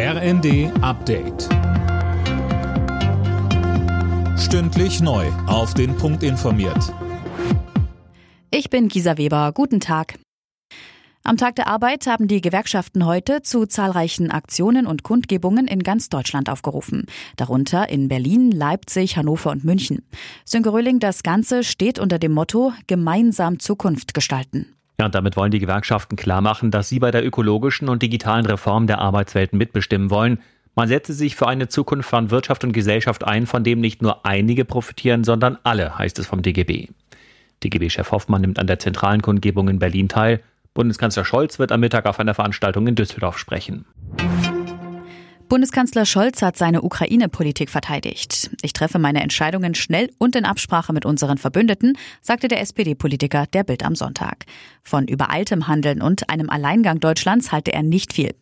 RND Update. Stündlich neu. Auf den Punkt informiert. Ich bin Gisa Weber. Guten Tag. Am Tag der Arbeit haben die Gewerkschaften heute zu zahlreichen Aktionen und Kundgebungen in ganz Deutschland aufgerufen. Darunter in Berlin, Leipzig, Hannover und München. Sönke Röhling, das Ganze steht unter dem Motto Gemeinsam Zukunft gestalten. Ja, und damit wollen die Gewerkschaften klar machen, dass sie bei der ökologischen und digitalen Reform der Arbeitswelten mitbestimmen wollen. Man setze sich für eine Zukunft von Wirtschaft und Gesellschaft ein, von dem nicht nur einige profitieren, sondern alle, heißt es vom DGB. DGB-Chef Hoffmann nimmt an der zentralen Kundgebung in Berlin teil. Bundeskanzler Scholz wird am Mittag auf einer Veranstaltung in Düsseldorf sprechen. Bundeskanzler Scholz hat seine Ukraine-Politik verteidigt. Ich treffe meine Entscheidungen schnell und in Absprache mit unseren Verbündeten, sagte der SPD-Politiker der Bild am Sonntag. Von übereiltem Handeln und einem Alleingang Deutschlands halte er nicht viel.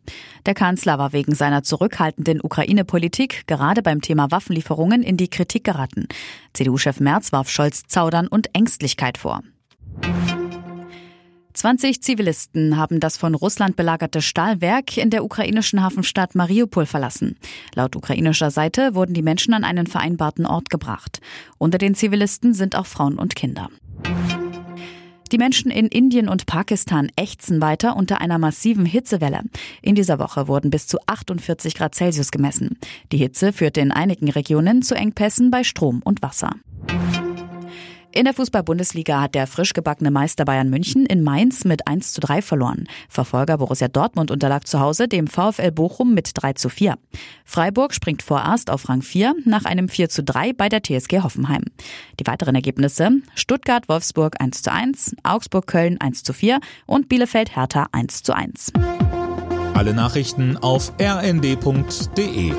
Der Kanzler war wegen seiner zurückhaltenden Ukraine-Politik gerade beim Thema Waffenlieferungen in die Kritik geraten. CDU-Chef Merz warf Scholz Zaudern und Ängstlichkeit vor. 20 Zivilisten haben das von Russland belagerte Stahlwerk in der ukrainischen Hafenstadt Mariupol verlassen. Laut ukrainischer Seite wurden die Menschen an einen vereinbarten Ort gebracht. Unter den Zivilisten sind auch Frauen und Kinder. Die Menschen in Indien und Pakistan ächzen weiter unter einer massiven Hitzewelle. In dieser Woche wurden bis zu 48 Grad Celsius gemessen. Die Hitze führte in einigen Regionen zu Engpässen bei Strom und Wasser. In der Fußball-Bundesliga hat der frisch gebackene Meister Bayern München in Mainz mit 1 zu 3 verloren. Verfolger Borussia Dortmund unterlag zu Hause dem VfL Bochum mit 3 zu 4. Freiburg springt vorerst auf Rang 4 nach einem 4 zu 3 bei der TSG Hoffenheim. Die weiteren Ergebnisse Stuttgart-Wolfsburg 1 zu 1, Augsburg-Köln 1 zu 4 und Bielefeld-Hertha 1 zu 1. Alle Nachrichten auf rnd.de